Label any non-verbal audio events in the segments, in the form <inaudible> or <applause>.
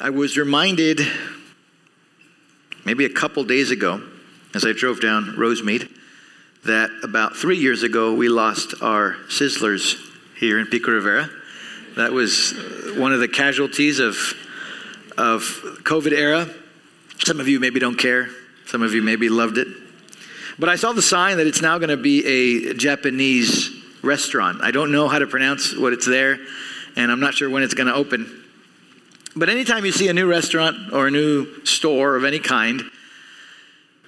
I was reminded maybe a couple days ago as I drove down Rosemead that about three years ago we lost our Sizzlers here in Pico Rivera. That was one of the casualties of, of COVID era. Some of you maybe don't care. Some of you maybe loved it. But I saw the sign that it's now going to be a Japanese restaurant. I don't know how to pronounce what it's there, and I'm not sure when it's going to open. But anytime you see a new restaurant or a new store of any kind,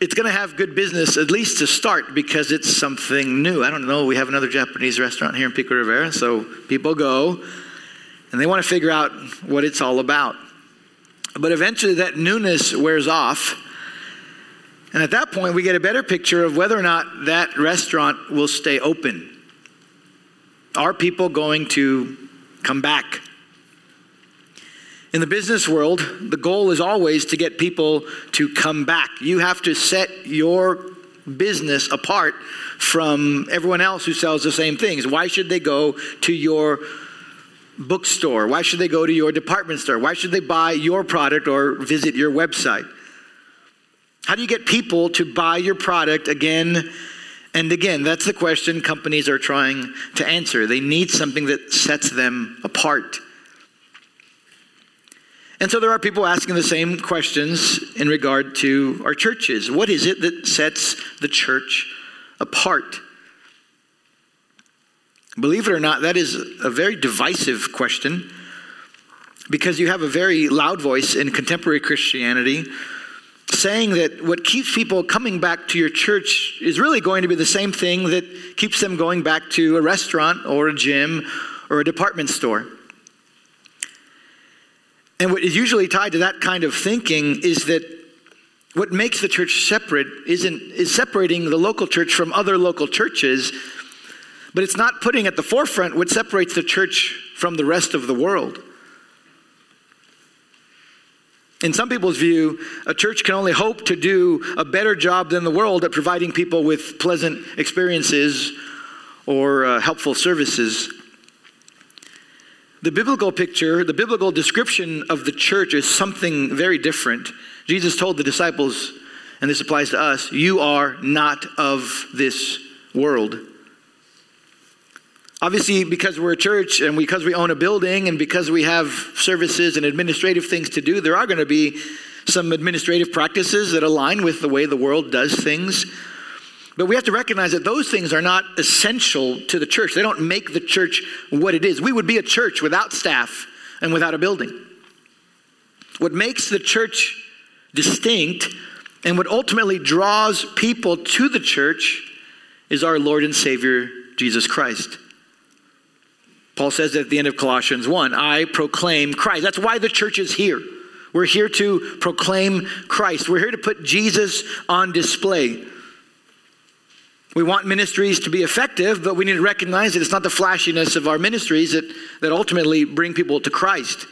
it's going to have good business at least to start because it's something new. I don't know. We have another Japanese restaurant here in Pico Rivera, so people go and they want to figure out what it's all about. But eventually that newness wears off. And at that point, we get a better picture of whether or not that restaurant will stay open. Are people going to come back? In the business world, the goal is always to get people to come back. You have to set your business apart from everyone else who sells the same things. Why should they go to your bookstore? Why should they go to your department store? Why should they buy your product or visit your website? How do you get people to buy your product again and again? That's the question companies are trying to answer. They need something that sets them apart. And so there are people asking the same questions in regard to our churches. What is it that sets the church apart? Believe it or not, that is a very divisive question because you have a very loud voice in contemporary Christianity saying that what keeps people coming back to your church is really going to be the same thing that keeps them going back to a restaurant or a gym or a department store. And what is usually tied to that kind of thinking is that what makes the church separate isn't is separating the local church from other local churches, but it's not putting at the forefront what separates the church from the rest of the world. In some people's view, a church can only hope to do a better job than the world at providing people with pleasant experiences or uh, helpful services. The biblical picture, the biblical description of the church is something very different. Jesus told the disciples, and this applies to us, you are not of this world. Obviously, because we're a church and because we own a building and because we have services and administrative things to do, there are going to be some administrative practices that align with the way the world does things. But we have to recognize that those things are not essential to the church. They don't make the church what it is. We would be a church without staff and without a building. What makes the church distinct and what ultimately draws people to the church is our Lord and Savior, Jesus Christ. Paul says at the end of Colossians 1 I proclaim Christ. That's why the church is here. We're here to proclaim Christ. We're here to put Jesus on display. We want ministries to be effective, but we need to recognize that it's not the flashiness of our ministries that, that ultimately bring people to Christ.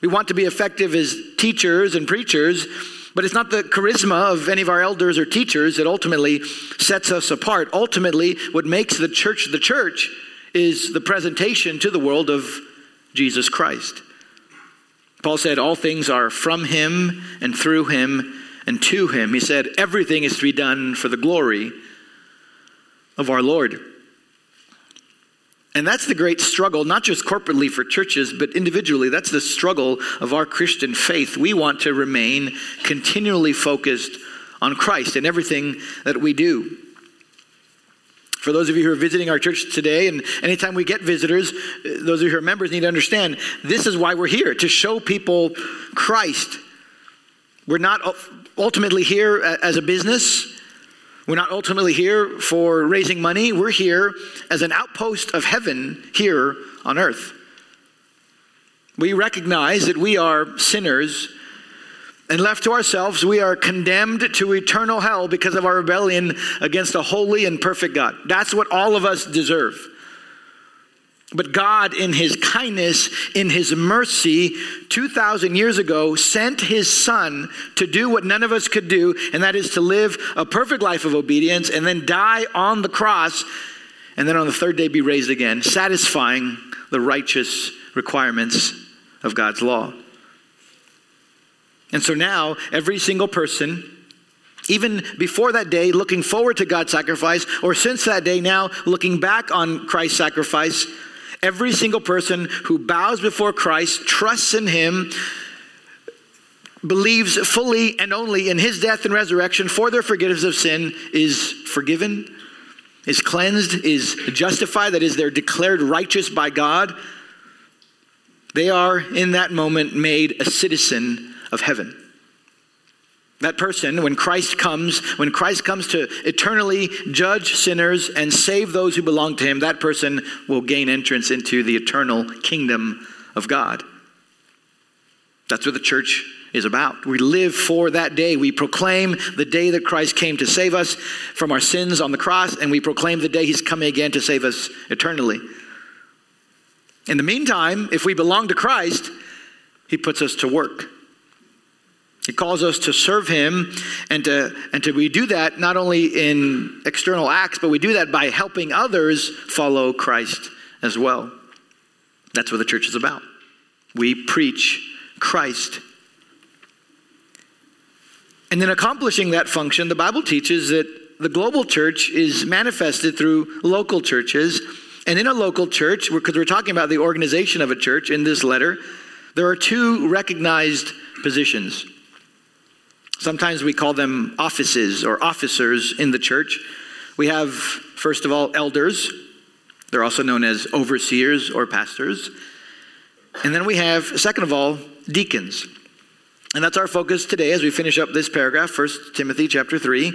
We want to be effective as teachers and preachers, but it's not the charisma of any of our elders or teachers that ultimately sets us apart. Ultimately, what makes the church the church is the presentation to the world of Jesus Christ. Paul said, All things are from him and through him and to him. He said, Everything is to be done for the glory of our Lord. And that's the great struggle, not just corporately for churches, but individually. That's the struggle of our Christian faith. We want to remain continually focused on Christ in everything that we do. For those of you who are visiting our church today, and anytime we get visitors, those of you who are members need to understand this is why we're here to show people Christ. We're not ultimately here as a business. We're not ultimately here for raising money. We're here as an outpost of heaven here on earth. We recognize that we are sinners, and left to ourselves, we are condemned to eternal hell because of our rebellion against a holy and perfect God. That's what all of us deserve. But God, in His kindness, in His mercy, 2,000 years ago, sent His Son to do what none of us could do, and that is to live a perfect life of obedience and then die on the cross, and then on the third day be raised again, satisfying the righteous requirements of God's law. And so now, every single person, even before that day, looking forward to God's sacrifice, or since that day now, looking back on Christ's sacrifice, every single person who bows before Christ, trusts in Him, believes fully and only in His death and resurrection for their forgiveness of sin, is forgiven, is cleansed, is justified, that is, they're declared righteous by God. They are, in that moment, made a citizen of heaven. That person, when Christ comes, when Christ comes to eternally judge sinners and save those who belong to him, that person will gain entrance into the eternal kingdom of God. That's what the church is about. We live for that day. We proclaim the day that Christ came to save us from our sins on the cross, and we proclaim the day he's coming again to save us eternally. In the meantime, if we belong to Christ, he puts us to work. He calls us to serve him and to and to we do that not only in external acts, but we do that by helping others follow Christ as well. That's what the church is about. We preach Christ. And in accomplishing that function, the Bible teaches that the global church is manifested through local churches. And in a local church, because we're talking about the organization of a church in this letter, there are two recognized positions. Sometimes we call them offices or officers in the church. We have, first of all, elders. They're also known as overseers or pastors. And then we have, second of all, deacons. And that's our focus today as we finish up this paragraph, 1 Timothy chapter 3,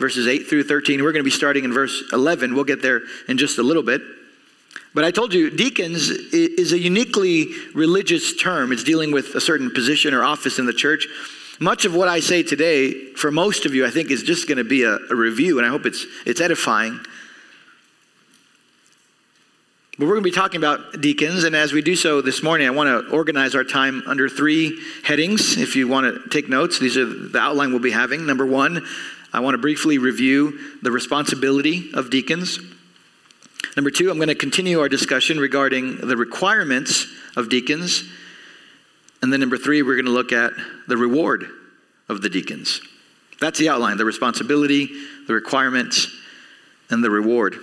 verses 8 through 13. We're going to be starting in verse 11. We'll get there in just a little bit. But I told you, deacons is a uniquely religious term. It's dealing with a certain position or office in the church. Much of what I say today, for most of you, I think is just going to be a, a review, and I hope it's, it's edifying. But we're going to be talking about deacons, and as we do so this morning, I want to organize our time under three headings. If you want to take notes, these are the outline we'll be having. Number one, I want to briefly review the responsibility of deacons. Number two, I'm going to continue our discussion regarding the requirements of deacons. And then number three, we're going to look at the reward of the deacons. That's the outline the responsibility, the requirements, and the reward.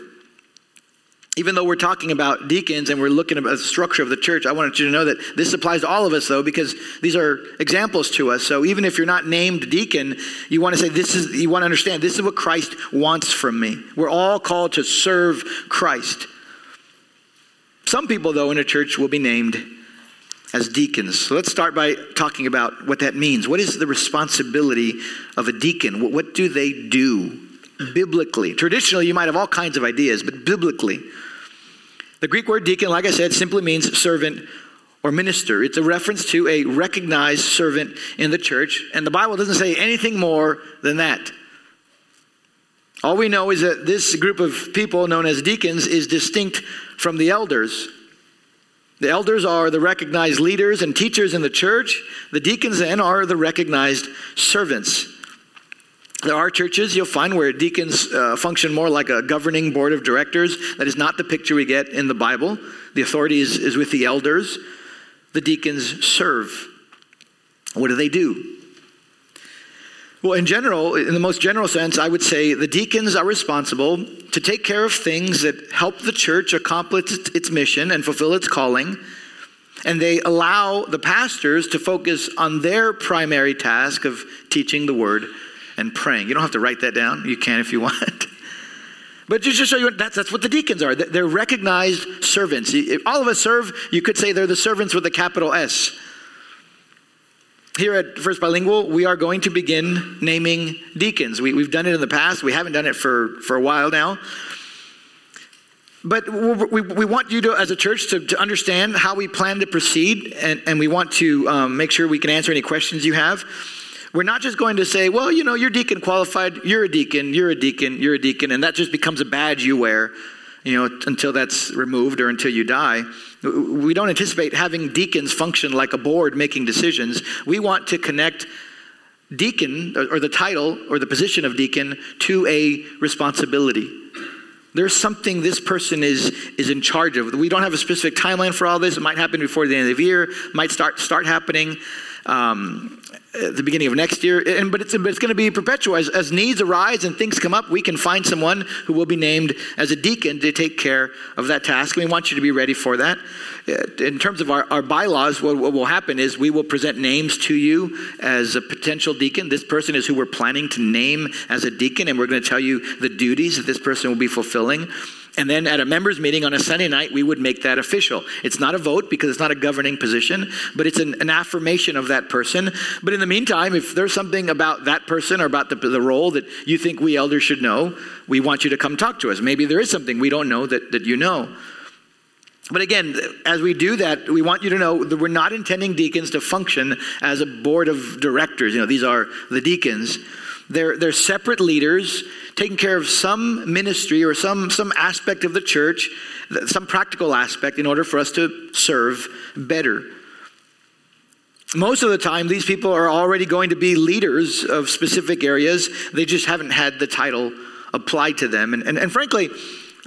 Even though we're talking about deacons and we're looking at the structure of the church, I wanted you to know that this applies to all of us, though, because these are examples to us. So even if you're not named deacon, you want to say, This is, you want to understand, this is what Christ wants from me. We're all called to serve Christ. Some people, though, in a church will be named as deacons. So let's start by talking about what that means. What is the responsibility of a deacon? What do they do biblically? Traditionally, you might have all kinds of ideas, but biblically, the Greek word deacon, like I said, simply means servant or minister. It's a reference to a recognized servant in the church, and the Bible doesn't say anything more than that. All we know is that this group of people, known as deacons, is distinct from the elders. The elders are the recognized leaders and teachers in the church. The deacons, then, are the recognized servants. There are churches you'll find where deacons uh, function more like a governing board of directors. That is not the picture we get in the Bible. The authority is, is with the elders. The deacons serve. What do they do? Well, in general, in the most general sense, I would say the deacons are responsible to take care of things that help the church accomplish its mission and fulfill its calling. And they allow the pastors to focus on their primary task of teaching the word and praying. You don't have to write that down. You can if you want. <laughs> But just to show you, that's, that's what the deacons are. They're recognized servants. If all of us serve, you could say they're the servants with a capital S. Here at First Bilingual, we are going to begin naming deacons. We, have done it in the past, we haven't done it for, for a while now. But we, we want you to, as a church, to, to understand how we plan to proceed, and, and we want to um, make sure we can answer any questions you have. We're not just going to say, well, you know, you're deacon qualified, you're a deacon, you're a deacon, you're a deacon, and that just becomes a badge you wear, you know, until that's removed or until you die. We don't anticipate having deacons function like a board making decisions. We want to connect deacon or the title or the position of deacon to a responsibility. There's something this person is, is in charge of. We don't have a specific timeline for all this. It might happen before the end of the year, might start, start happening. Um, the beginning of next year, and, but it's, it's going to be perpetual. As, as, needs arise and things come up, we can find someone who will be named as a deacon to take care of that task. we want you to be ready for that. Uh, in terms of our, our bylaws, what, what will happen is we will present names to you as a potential deacon. This person is who we're planning to name as a deacon, and we're going to tell you the duties that this person will be fulfilling. And then at a members' meeting on a Sunday night, we would make that official. It's not a vote because it's not a governing position, but it's an, an affirmation of that person. But in the meantime, if there's something about that person or about the, the role that you think we elders should know, we want you to come talk to us. Maybe there is something we don't know that, that you know. But again, as we do that, we want you to know that we're not intending deacons to function as a board of directors. You know, these are the deacons. They're, they're separate leaders taking care of some ministry or some, some aspect of the church, some practical aspect in order for us to serve better. Most of the time, these people are already going to be leaders of specific areas. They just haven't had the title applied to them. And, and, and frankly,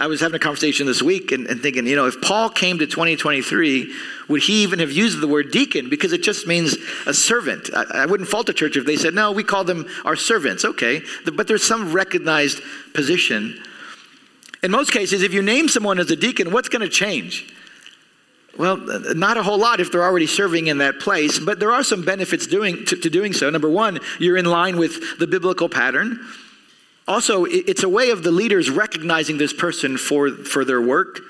I was having a conversation this week and, and, thinking, you know, if Paul came to 2023, would he even have used the word deacon? Because it just means a servant. I, I wouldn't fault the church if they said, no, we call them our servants. Okay. But there's some recognized position. In most cases, if you name someone as a deacon, what's going to change? Well, not a whole lot if they're already serving in that place, but there are some benefits doing, to, to doing so. Number one, you're in line with the biblical pattern. Also, it's a way of the leaders recognizing this person for, for their work.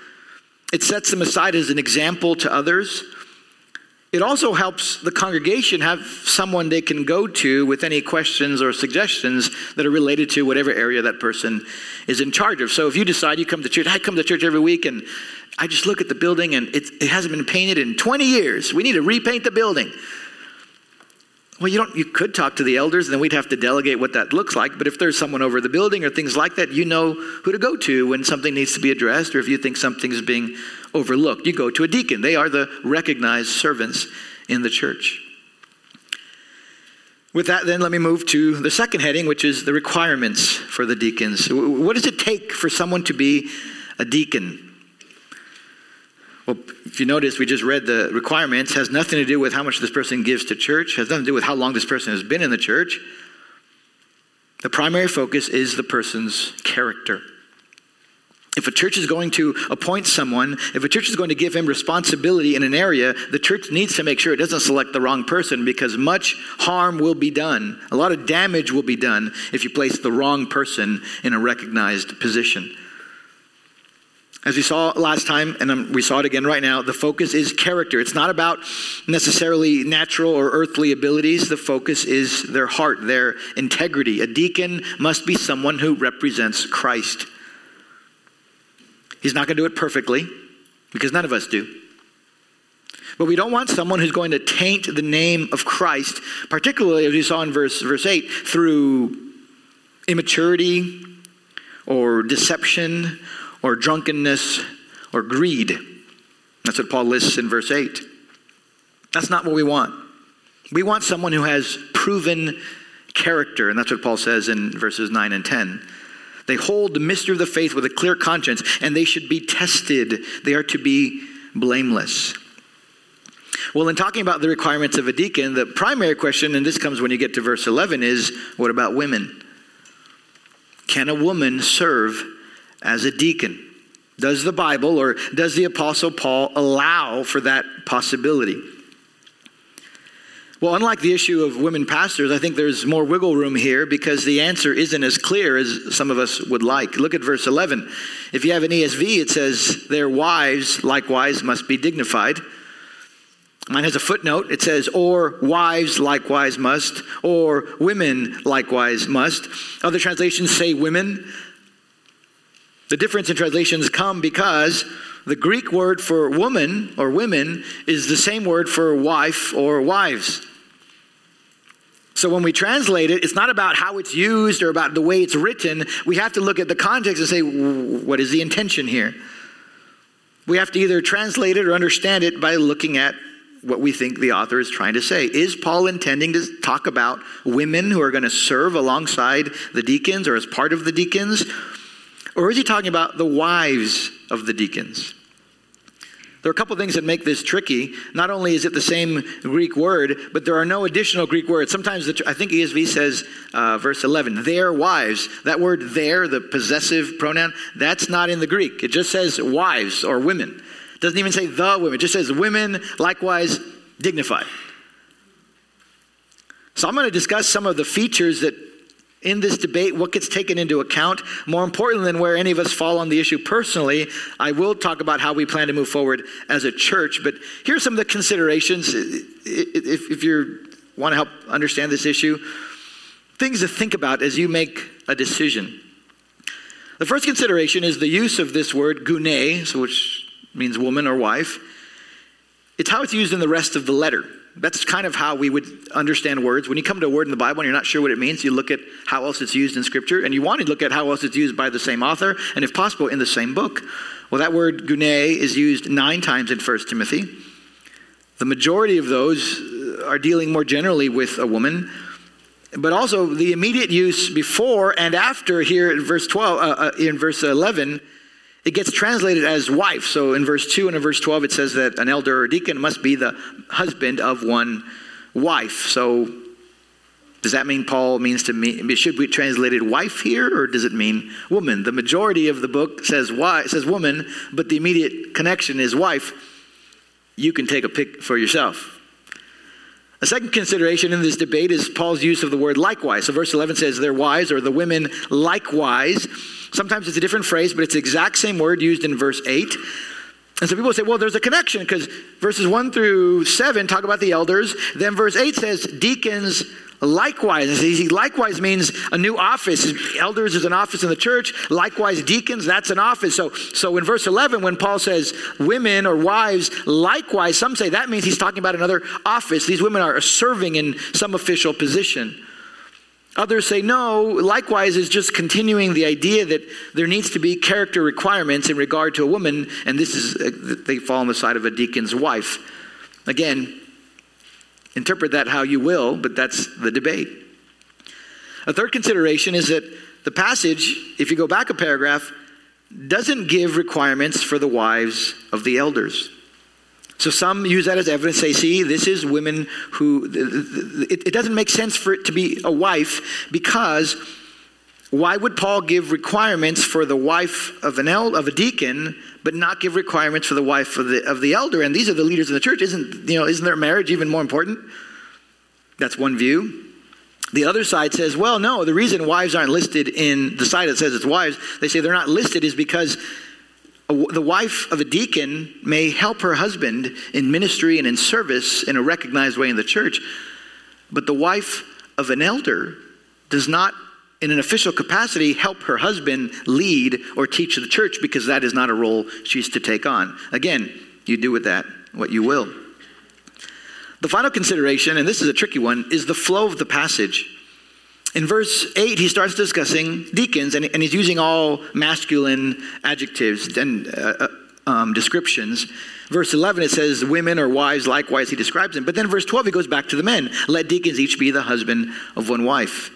It sets them aside as an example to others. It also helps the congregation have someone they can go to with any questions or suggestions that are related to whatever area that person is in charge of. So if you decide you come to church, I come to church every week and I just look at the building and it, it hasn't been painted in 20 years. We need to repaint the building. Well, you don't. You could talk to the elders, and then we'd have to delegate what that looks like. But if there's someone over the building or things like that, you know who to go to when something needs to be addressed, or if you think something's being overlooked, you go to a deacon. They are the recognized servants in the church. With that, then, let me move to the second heading, which is the requirements for the deacons. What does it take for someone to be a deacon? Well, if you notice, we just read the requirements, has nothing to do with how much this person gives to church, has nothing to do with how long this person has been in the church. The primary focus is the person's character. If a church is going to appoint someone, if a church is going to give him responsibility in an area, the church needs to make sure it doesn't select the wrong person because much harm will be done. A lot of damage will be done if you place the wrong person in a recognized position. As we saw last time, and um, we saw it again right now, the focus is character. It's not about necessarily natural or earthly abilities. The focus is their heart, their integrity. A deacon must be someone who represents Christ. He's not going to do it perfectly, because none of us do. But we don't want someone who's going to taint the name of Christ, particularly as we saw in verse, verse 8, through immaturity or deception or drunkenness or greed. That's what Paul lists in verse 8. That's not what we want. We want someone who has proven character, and that's what Paul says in verses 9 and 10. They hold the mystery of the faith with a clear conscience, and they should be tested. They are to be blameless. Well, in talking about the requirements of a deacon, the primary question, and this comes when you get to verse 11, is what about women? Can a woman serve as a deacon? Does the Bible or does the Apostle Paul allow for that possibility? Well, unlike the issue of women pastors, I think there's more wiggle room here because the answer isn't as clear as some of us would like. Look at verse 11. If you have an ESV, it says, Their wives likewise must be dignified. Mine has a footnote. It says, or wives likewise must, or women likewise must. Other translations say women. The difference in translations come because the Greek word for woman or women is the same word for wife or wives. So when we translate it, it's not about how it's used or about the way it's written. We have to look at the context and say, what is the intention here? We have to either translate it or understand it by looking at what we think the author is trying to say. Is Paul intending to talk about women who are going to serve alongside the deacons or as part of the deacons? Or is he talking about the wives of the deacons? There are a couple things that make this tricky. Not only is it the same Greek word, but there are no additional Greek words. Sometimes the, I think ESV says, uh, verse 11, their wives. That word their, the possessive pronoun, that's not in the Greek. It just says wives or women. It doesn't even say the women, it just says women, likewise dignified. So I'm going to discuss some of the features that in this debate, what gets taken into account. More important than where any of us fall on the issue personally, I will talk about how we plan to move forward as a church. But here's some of the considerations if, if you want to help understand this issue. Things to think about as you make a decision. The first consideration is the use of this word, gune, so which means woman or wife. It's how it's used in the rest of the letter. That's kind of how we would understand words. When you come to a word in the Bible and you're not sure what it means, you look at how else it's used in Scripture, and you want to look at how else it's used by the same author, and if possible, in the same book. Well, that word gune is used nine times in 1 Timothy. The majority of those are dealing more generally with a woman, but also the immediate use before and after here in verse 12, uh, uh, in verse 11 it gets translated as wife. So in verse 2 and in verse 12, it says that an elder or deacon must be the husband of one wife. So does that mean Paul means to me, should be translated wife here, or does it mean woman? The majority of the book says wife, says woman, but the immediate connection is wife. You can take a pick for yourself. A second consideration in this debate is Paul's use of the word likewise. So verse 11 says, their wives, or the women likewise. Sometimes it's a different phrase, but it's the exact same word used in verse 8. And so people say, well, there's a connection because verses 1 through 7 talk about the elders. Then verse 8 says deacons likewise. See, likewise means a new office. Elders is an office in the church. Likewise, deacons, that's an office. So, so in verse 11, when Paul says women or wives, likewise, some say that means he's talking about another office. These women are serving in some official position. Others say no, likewise, is just continuing the idea that there needs to be character requirements in regard to a woman, and this is, uh, they fall on the side of a deacon's wife. Again, interpret that how you will, but that's the debate. A third consideration is that the passage, if you go back a paragraph, doesn't give requirements for the wives of the elders. So some use that as evidence, say, see, this is women who, it, it doesn't make sense for it to be a wife because why would Paul give requirements for the wife of an el- of a deacon, but not give requirements for the wife of the, of the elder? And these are the leaders in the church. Isn't, you know, isn't their marriage even more important? That's one view. The other side says, well, no, the reason wives aren't listed in the side that says it's wives, they say they're not listed is because the wife of a deacon may help her husband in ministry and in service in a recognized way in the church, but the wife of an elder does not, in an official capacity, help her husband lead or teach the church because that is not a role she's to take on. Again, you do with that what you will. The final consideration, and this is a tricky one, is the flow of the passage. In verse 8, he starts discussing deacons, and, and he's using all masculine adjectives and uh, uh, um, descriptions. Verse 11, it says, Women or wives, likewise, he describes them. But then verse 12, he goes back to the men. Let deacons each be the husband of one wife.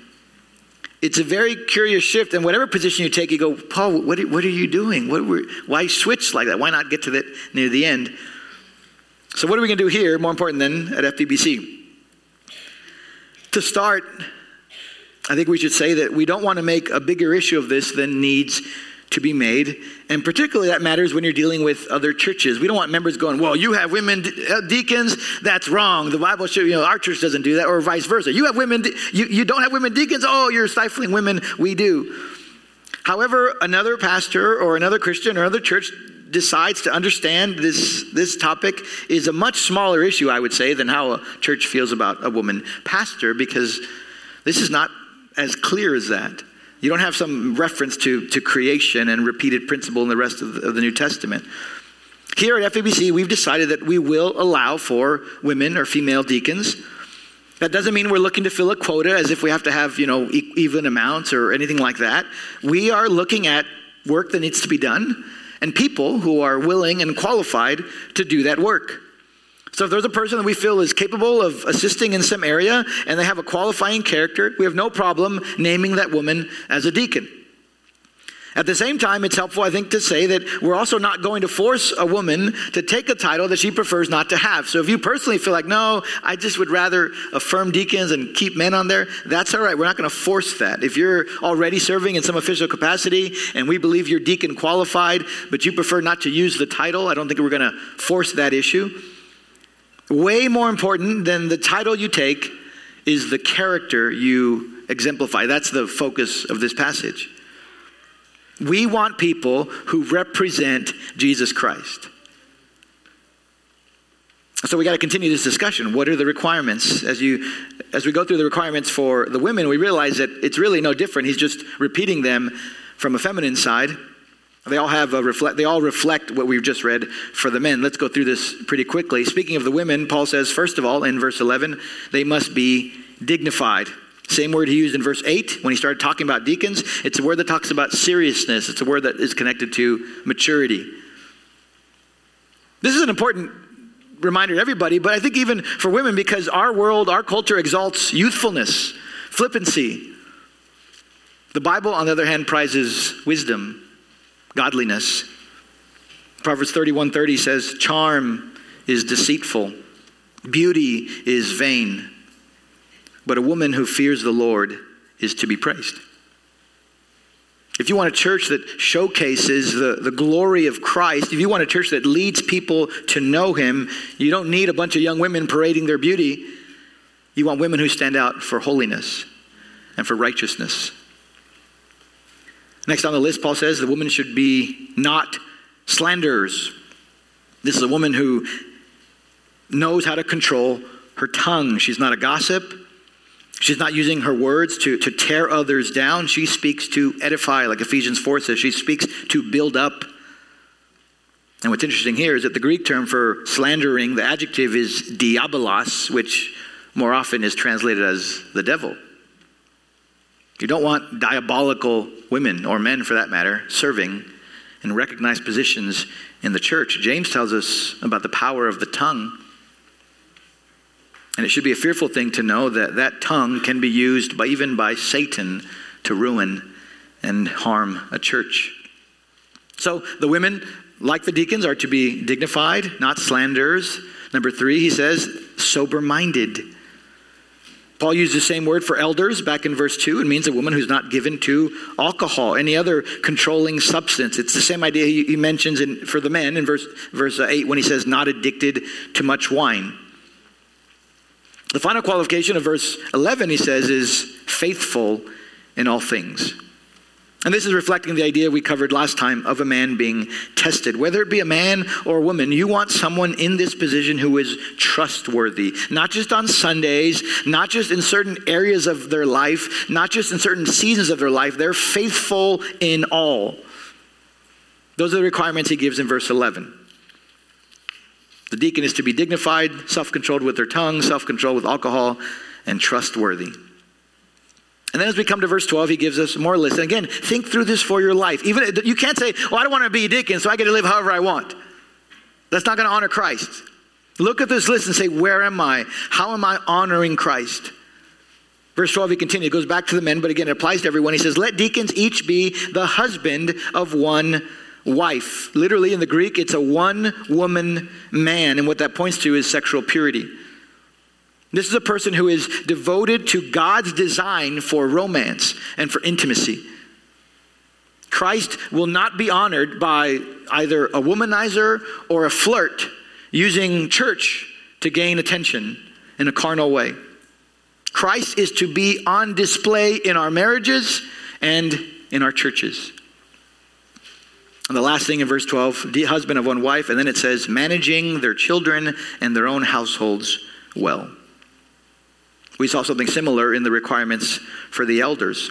It's a very curious shift, and whatever position you take, you go, Paul, what are, what are you doing? What were, why switch like that? Why not get to that near the end? So, what are we going to do here, more important than at FBBC? To start, I think we should say that we don't want to make a bigger issue of this than needs to be made. And particularly that matters when you're dealing with other churches. We don't want members going, well, you have women de- uh, deacons, that's wrong. The Bible shows, you know, our church doesn't do that, or vice versa. You have women, de- you, you don't have women deacons, oh, you're stifling women. We do. However, another pastor or another Christian or another church decides to understand this, this topic is a much smaller issue, I would say, than how a church feels about a woman pastor, because this is not as clear as that. You don't have some reference to, to creation and repeated principle in the rest of the, of the New Testament. Here at FBBC, we've decided that we will allow for women or female deacons. That doesn't mean we're looking to fill a quota as if we have to have, you know, even amounts or anything like that. We are looking at work that needs to be done and people who are willing and qualified to do that work. So if there's a person that we feel is capable of assisting in some area and they have a qualifying character, we have no problem naming that woman as a deacon. At the same time, it's helpful, I think, to say that we're also not going to force a woman to take a title that she prefers not to have. So if you personally feel like, no, I just would rather affirm deacons and keep men on there, that's all right. We're not going to force that. If you're already serving in some official capacity and we believe you're deacon qualified, but you prefer not to use the title, I don't think we're going to force that issue. Way more important than the title you take is the character you exemplify. That's the focus of this passage. We want people who represent Jesus Christ. So we got to continue this discussion. What are the requirements? As you as we go through the requirements for the women, we realize that it's really no different. He's just repeating them from a feminine side. They all have a reflect they all reflect what we've just read for the men. Let's go through this pretty quickly. Speaking of the women, Paul says first of all in verse 11, they must be dignified. Same word he used in verse 8 when he started talking about deacons. It's a word that talks about seriousness, it's a word that is connected to maturity. This is an important reminder to everybody, but I think even for women, because our world, our culture exalts youthfulness, flippancy. The Bible, on the other hand, prizes wisdom, godliness. Proverbs 31:30 says, "Charm is deceitful, beauty is vain." But a woman who fears the Lord is to be praised. If you want a church that showcases the, the glory of Christ, if you want a church that leads people to know Him, you don't need a bunch of young women parading their beauty. You want women who stand out for holiness and for righteousness. Next on the list, Paul says the woman should be not slanderers. This is a woman who knows how to control her tongue. She's not a gossip. She's not using her words to, to tear others down. She speaks to edify, like Ephesians 4 says. She speaks to build up. And what's interesting here is that the Greek term for slandering, the adjective is diabolos, which more often is translated as the devil. You don't want diabolical women, or men for that matter, serving in recognized positions in the church. James tells us about the power of the tongue. And it should be a fearful thing to know that that tongue can be used by, even by Satan to ruin and harm a church. So the women, like the deacons, are to be dignified, not slanderers. Number three, he says, sober minded. Paul used the same word for elders back in verse 2. It means a woman who's not given to alcohol, any other controlling substance. It's the same idea he mentions in, for the men in verse, verse uh, 8 when he says, not addicted to much wine. The final qualification of verse 11, he says, is faithful in all things. And this is reflecting the idea we covered last time of a man being tested. Whether it be a man or a woman, you want someone in this position who is trustworthy, not just on Sundays, not just in certain areas of their life, not just in certain seasons of their life. They're faithful in all. Those are the requirements he gives in verse 11. The deacon is to be dignified, self controlled with their tongue, self controlled with alcohol, and trustworthy. And then as we come to verse 12, he gives us more list. And again, think through this for your life. Even you can't say, "Well, I don't want to be a deacon, so I get to live however I want." That's not going to honor Christ. Look at this list and say, "Where am I? How am I honoring Christ?" Verse 12, he continues, goes back to the men, but again, it applies to everyone. He says, Let deacons each be the husband of one wife. Literally in the Greek, it's a one woman man, and what that points to is sexual purity. This is a person who is devoted to God's design for romance and for intimacy. Christ will not be honored by either a womanizer or a flirt using church to gain attention in a carnal way. Christ is to be on display in our marriages and in our churches. And the last thing in verse 12, the husband of one wife, and then it says, managing their children and their own households well. We saw something similar in the requirements for the elders.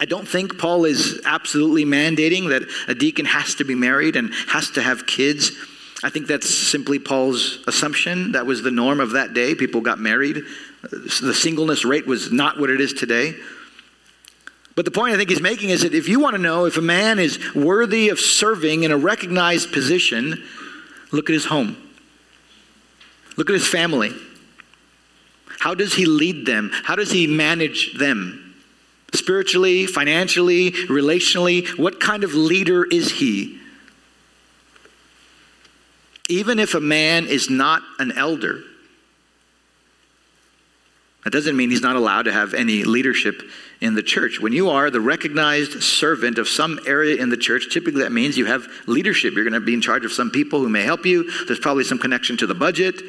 I don't think Paul is absolutely mandating that a deacon has to be married and has to have kids. I think that's simply Paul's assumption. That was the norm of that day. People got married. The singleness rate was not what it is today. But the point I think he's making is that if you want to know if a man is worthy of serving in a recognized position, look at his home. Look at his family. How does he lead them? How does he manage them? spiritually, financially, relationally? What kind of leader is he? Even if a man is not an elder, that doesn't mean he's not allowed to have any leadership in the church. When you are the recognized servant of some area in the church, typically that means you have leadership. You're going to be in charge of some people who may help you. There's probably some connection to the budget.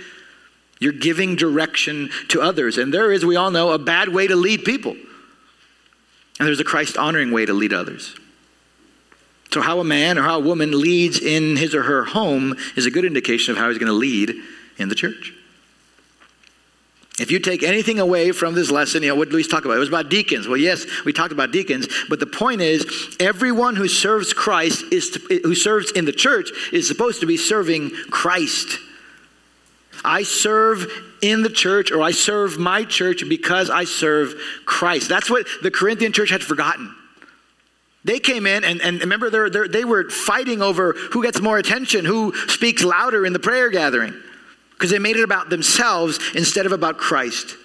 You're giving direction to others. And there is, we all know, a bad way to lead people. And there's a Christ honoring way to lead others. So, how a man or how a woman leads in his or her home is a good indication of how he's going to lead in the church. If you take anything away from this lesson, you know, what did we talk about? It was about deacons. Well, yes, we talked about deacons, but the point is, everyone who serves Christ is to, who serves in the church is supposed to be serving Christ. I serve in the church or I serve my church because I serve Christ. That's what the Corinthian church had forgotten. They came in and, and remember, they're, they're, they were fighting over who gets more attention, who speaks louder in the prayer gathering because they made it about themselves instead of about Christ.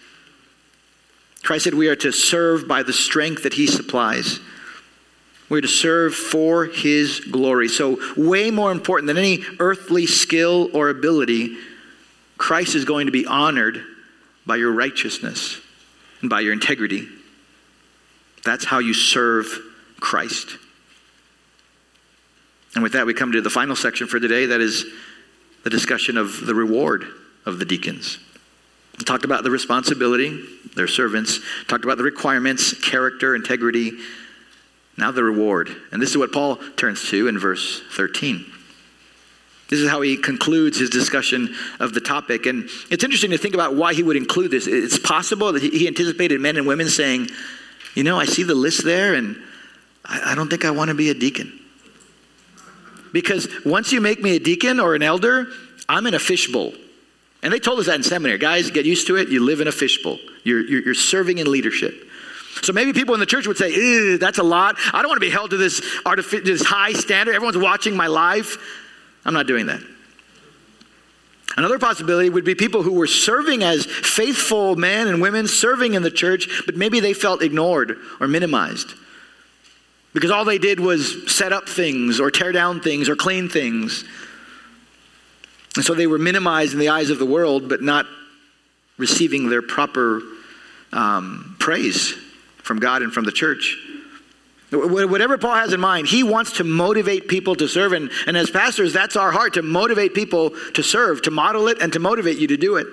Christ said we are to serve by the strength that he supplies. We're to serve for his glory. So, way more important than any earthly skill or ability, Christ is going to be honored by your righteousness and by your integrity. That's how you serve Christ. And with that, we come to the final section for today that is the discussion of the reward of the deacons. We talked about the responsibility, their servants, talked about the requirements, character, integrity, now the reward. And this is what Paul turns to in verse 13. This is how he concludes his discussion of the topic. And it's interesting to think about why he would include this. It's possible that he anticipated men and women saying, You know, I see the list there, and I don't think I want to be a deacon. Because once you make me a deacon or an elder, I'm in a fishbowl. And they told us that in seminary. Guys, get used to it. You live in a fishbowl, you're, you're, you're serving in leadership. So maybe people in the church would say, that's a lot. I don't want to be held to this, artific- this high standard. Everyone's watching my life. I'm not doing that. Another possibility would be people who were serving as faithful men and women, serving in the church, but maybe they felt ignored or minimized because all they did was set up things or tear down things or clean things. And so they were minimized in the eyes of the world, but not receiving their proper um, praise from God and from the church. Whatever Paul has in mind, he wants to motivate people to serve. And, and as pastors, that's our heart to motivate people to serve, to model it, and to motivate you to do it.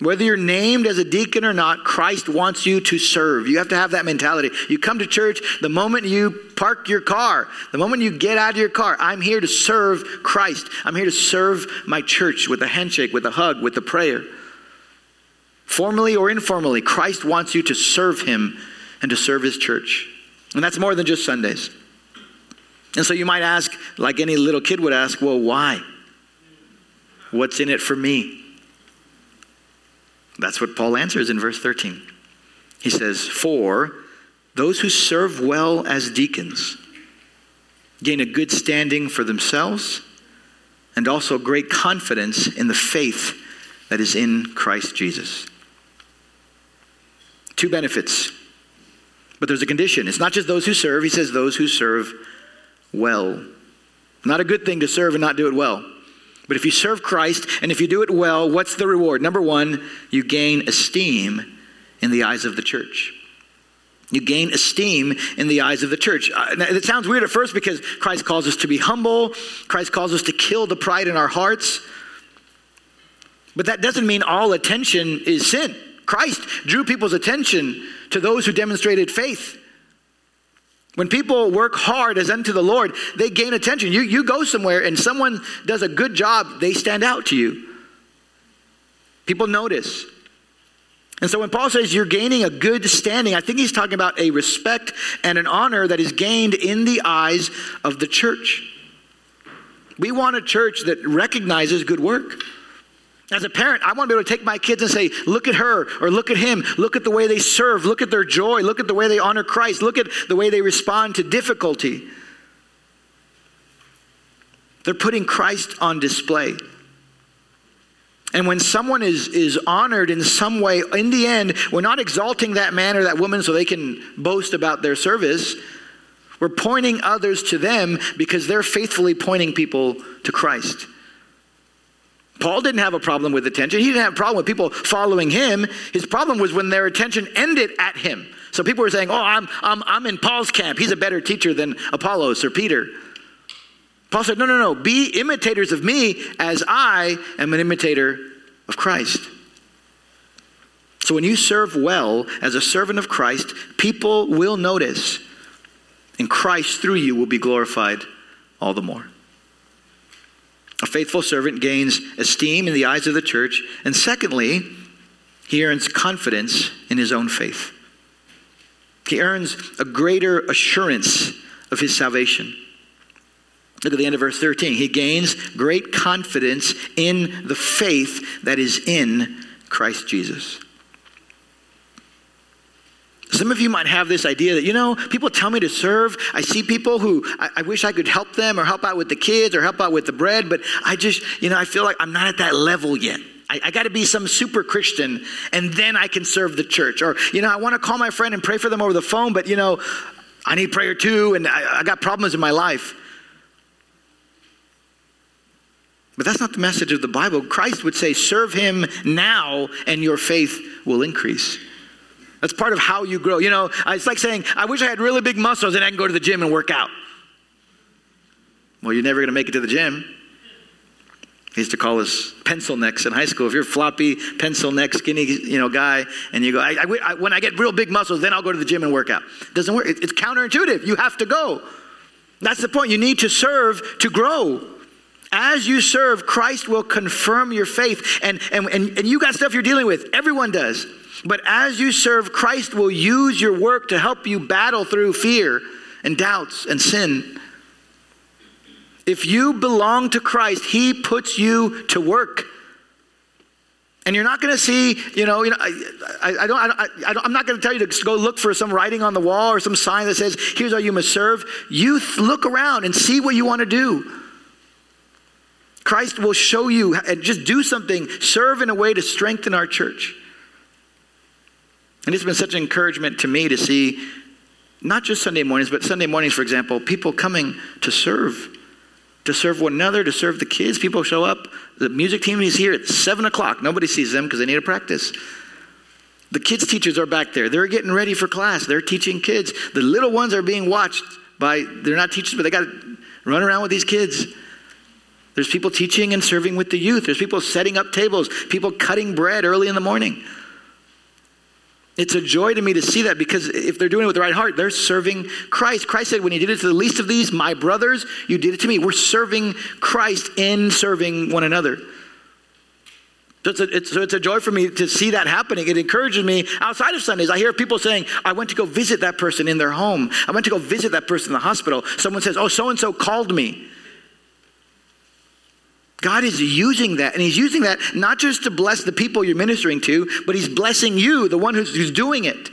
Whether you're named as a deacon or not, Christ wants you to serve. You have to have that mentality. You come to church, the moment you park your car, the moment you get out of your car, I'm here to serve Christ. I'm here to serve my church with a handshake, with a hug, with a prayer. Formally or informally, Christ wants you to serve him and to serve his church. And that's more than just Sundays. And so you might ask, like any little kid would ask, well, why? What's in it for me? That's what Paul answers in verse 13. He says, For those who serve well as deacons gain a good standing for themselves and also great confidence in the faith that is in Christ Jesus. Two benefits. But there's a condition. It's not just those who serve, he says those who serve well. Not a good thing to serve and not do it well. But if you serve Christ and if you do it well, what's the reward? Number one, you gain esteem in the eyes of the church. You gain esteem in the eyes of the church. Uh, it sounds weird at first because Christ calls us to be humble, Christ calls us to kill the pride in our hearts. But that doesn't mean all attention is sin. Christ drew people's attention to those who demonstrated faith. When people work hard as unto the Lord, they gain attention. You, you go somewhere and someone does a good job, they stand out to you. People notice. And so when Paul says you're gaining a good standing, I think he's talking about a respect and an honor that is gained in the eyes of the church. We want a church that recognizes good work. As a parent, I want to be able to take my kids and say, look at her or look at him. Look at the way they serve. Look at their joy. Look at the way they honor Christ. Look at the way they respond to difficulty. They're putting Christ on display. And when someone is, is honored in some way, in the end, we're not exalting that man or that woman so they can boast about their service. We're pointing others to them because they're faithfully pointing people to Christ. Paul didn't have a problem with attention. He didn't have a problem with people following him. His problem was when their attention ended at him. So people were saying, Oh, I'm, I'm, I'm in Paul's camp. He's a better teacher than Apollos or Peter. Paul said, No, no, no. Be imitators of me as I am an imitator of Christ. So when you serve well as a servant of Christ, people will notice, and Christ through you will be glorified all the more. A faithful servant gains esteem in the eyes of the church, and secondly, he earns confidence in his own faith. He earns a greater assurance of his salvation. Look at the end of verse 13. He gains great confidence in the faith that is in Christ Jesus. Some of you might have this idea that, you know, people tell me to serve. I see people who I, I, wish I could help them or help out with the kids or help out with the bread, but I just, you know, I feel like I'm not at that level yet. I, I got to be some super Christian and then I can serve the church. Or, you know, I want to call my friend and pray for them over the phone, but, you know, I need prayer too and I, I got problems in my life. But that's not the message of the Bible. Christ would say, serve him now and your faith will increase. That's part of how you grow. You know, uh, it's like saying, I wish I had really big muscles and I can go to the gym and work out. Well, you're never going to make it to the gym. He used to call us pencil necks in high school. If you're floppy, pencil neck, skinny, you know, guy, and you go, I, I, when I get real big muscles, then I'll go to the gym and work out. Doesn't work. It, it's counterintuitive. You have to go. That's the point. You need to serve to grow. As you serve, Christ will confirm your faith. And, and, and, and you got stuff you're dealing with. Everyone does. But as you serve, Christ will use your work to help you battle through fear and doubts and sin. If you belong to Christ, He puts you to work. And you're not going to see, you know, you know, I, I, I don't, I, I am not going to tell you to go look for some writing on the wall or some sign that says, "Here's how you must serve." You th- look around and see what you want to do. Christ will show you and just do something, serve in a way to strengthen our church. And it's been such an encouragement to me to see not just Sunday mornings, but Sunday mornings, for example, people coming to serve, to serve one another, to serve the kids. People show up. The music team is here at 7 o'clock. Nobody sees them because they need to practice. The kids' teachers are back there. They're getting ready for class. They're teaching kids. The little ones are being watched by, they're not teachers, but they got to run around with these kids. There's people teaching and serving with the youth. There's people setting up tables, people cutting bread early in the morning. It's a joy to me to see that because if they're doing it with the right heart, they're serving Christ. Christ said, When you did it to the least of these, my brothers, you did it to me. We're serving Christ in serving one another. So it's, a, it's, so it's a joy for me to see that happening. It encourages me outside of Sundays. I hear people saying, I went to go visit that person in their home. I went to go visit that person in the hospital. Someone says, Oh, so and so called me. God is using that, and He's using that not just to bless the people you're ministering to, but He's blessing you, the one who's, who's doing it.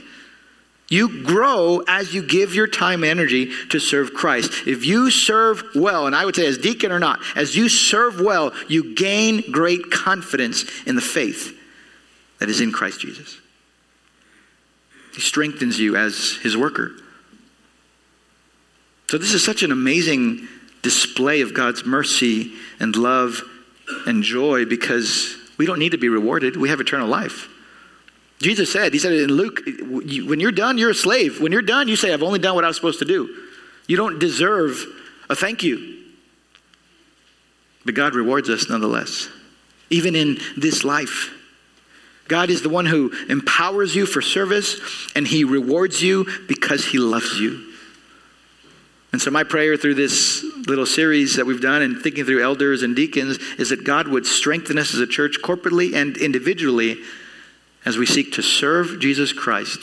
You grow as you give your time and energy to serve Christ. If you serve well, and I would say as deacon or not, as you serve well, you gain great confidence in the faith that is in Christ Jesus. He strengthens you as his worker. So, this is such an amazing display of God's mercy and love and joy because we don't need to be rewarded. We have eternal life. Jesus said, He said in Luke, when you're done, you're a slave. When you're done, you say, I've only done what I was supposed to do. You don't deserve a thank you. But God rewards us nonetheless, even in this life. God is the one who empowers you for service, and He rewards you because He loves you. And so, my prayer through this little series that we've done and thinking through elders and deacons is that God would strengthen us as a church corporately and individually as we seek to serve Jesus Christ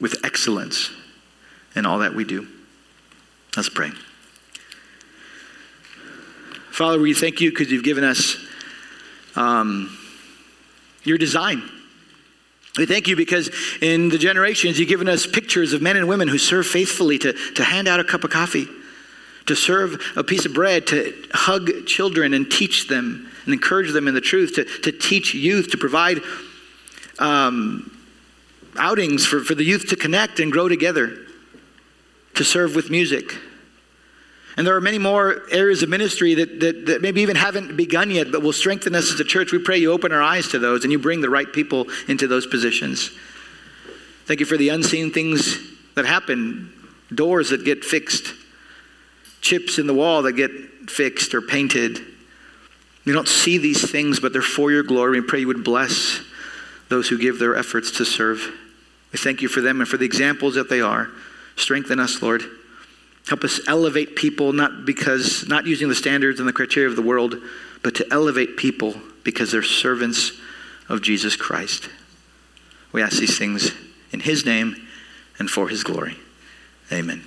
with excellence in all that we do. Let's pray. Father, we thank you because you've given us um, your design. We thank you because in the generations you've given us pictures of men and women who serve faithfully to, to hand out a cup of coffee, to serve a piece of bread, to hug children and teach them and encourage them in the truth, to, to teach youth, to provide um, outings for, for the youth to connect and grow together, to serve with music. And there are many more areas of ministry that, that, that, maybe even haven't begun yet, but will strengthen us as a church. We pray you open our eyes to those and you bring the right people into those positions. Thank you for the unseen things that happen doors that get fixed, chips in the wall that get fixed or painted. You don't see these things, but they're for your glory. We pray you would bless those who give their efforts to serve. We thank you for them and for the examples that they are. Strengthen us, Lord. Help us elevate people, not because, not using the standards and the criteria of the world, but to elevate people because they're servants of Jesus Christ. We ask these things in His name and for His glory. Amen.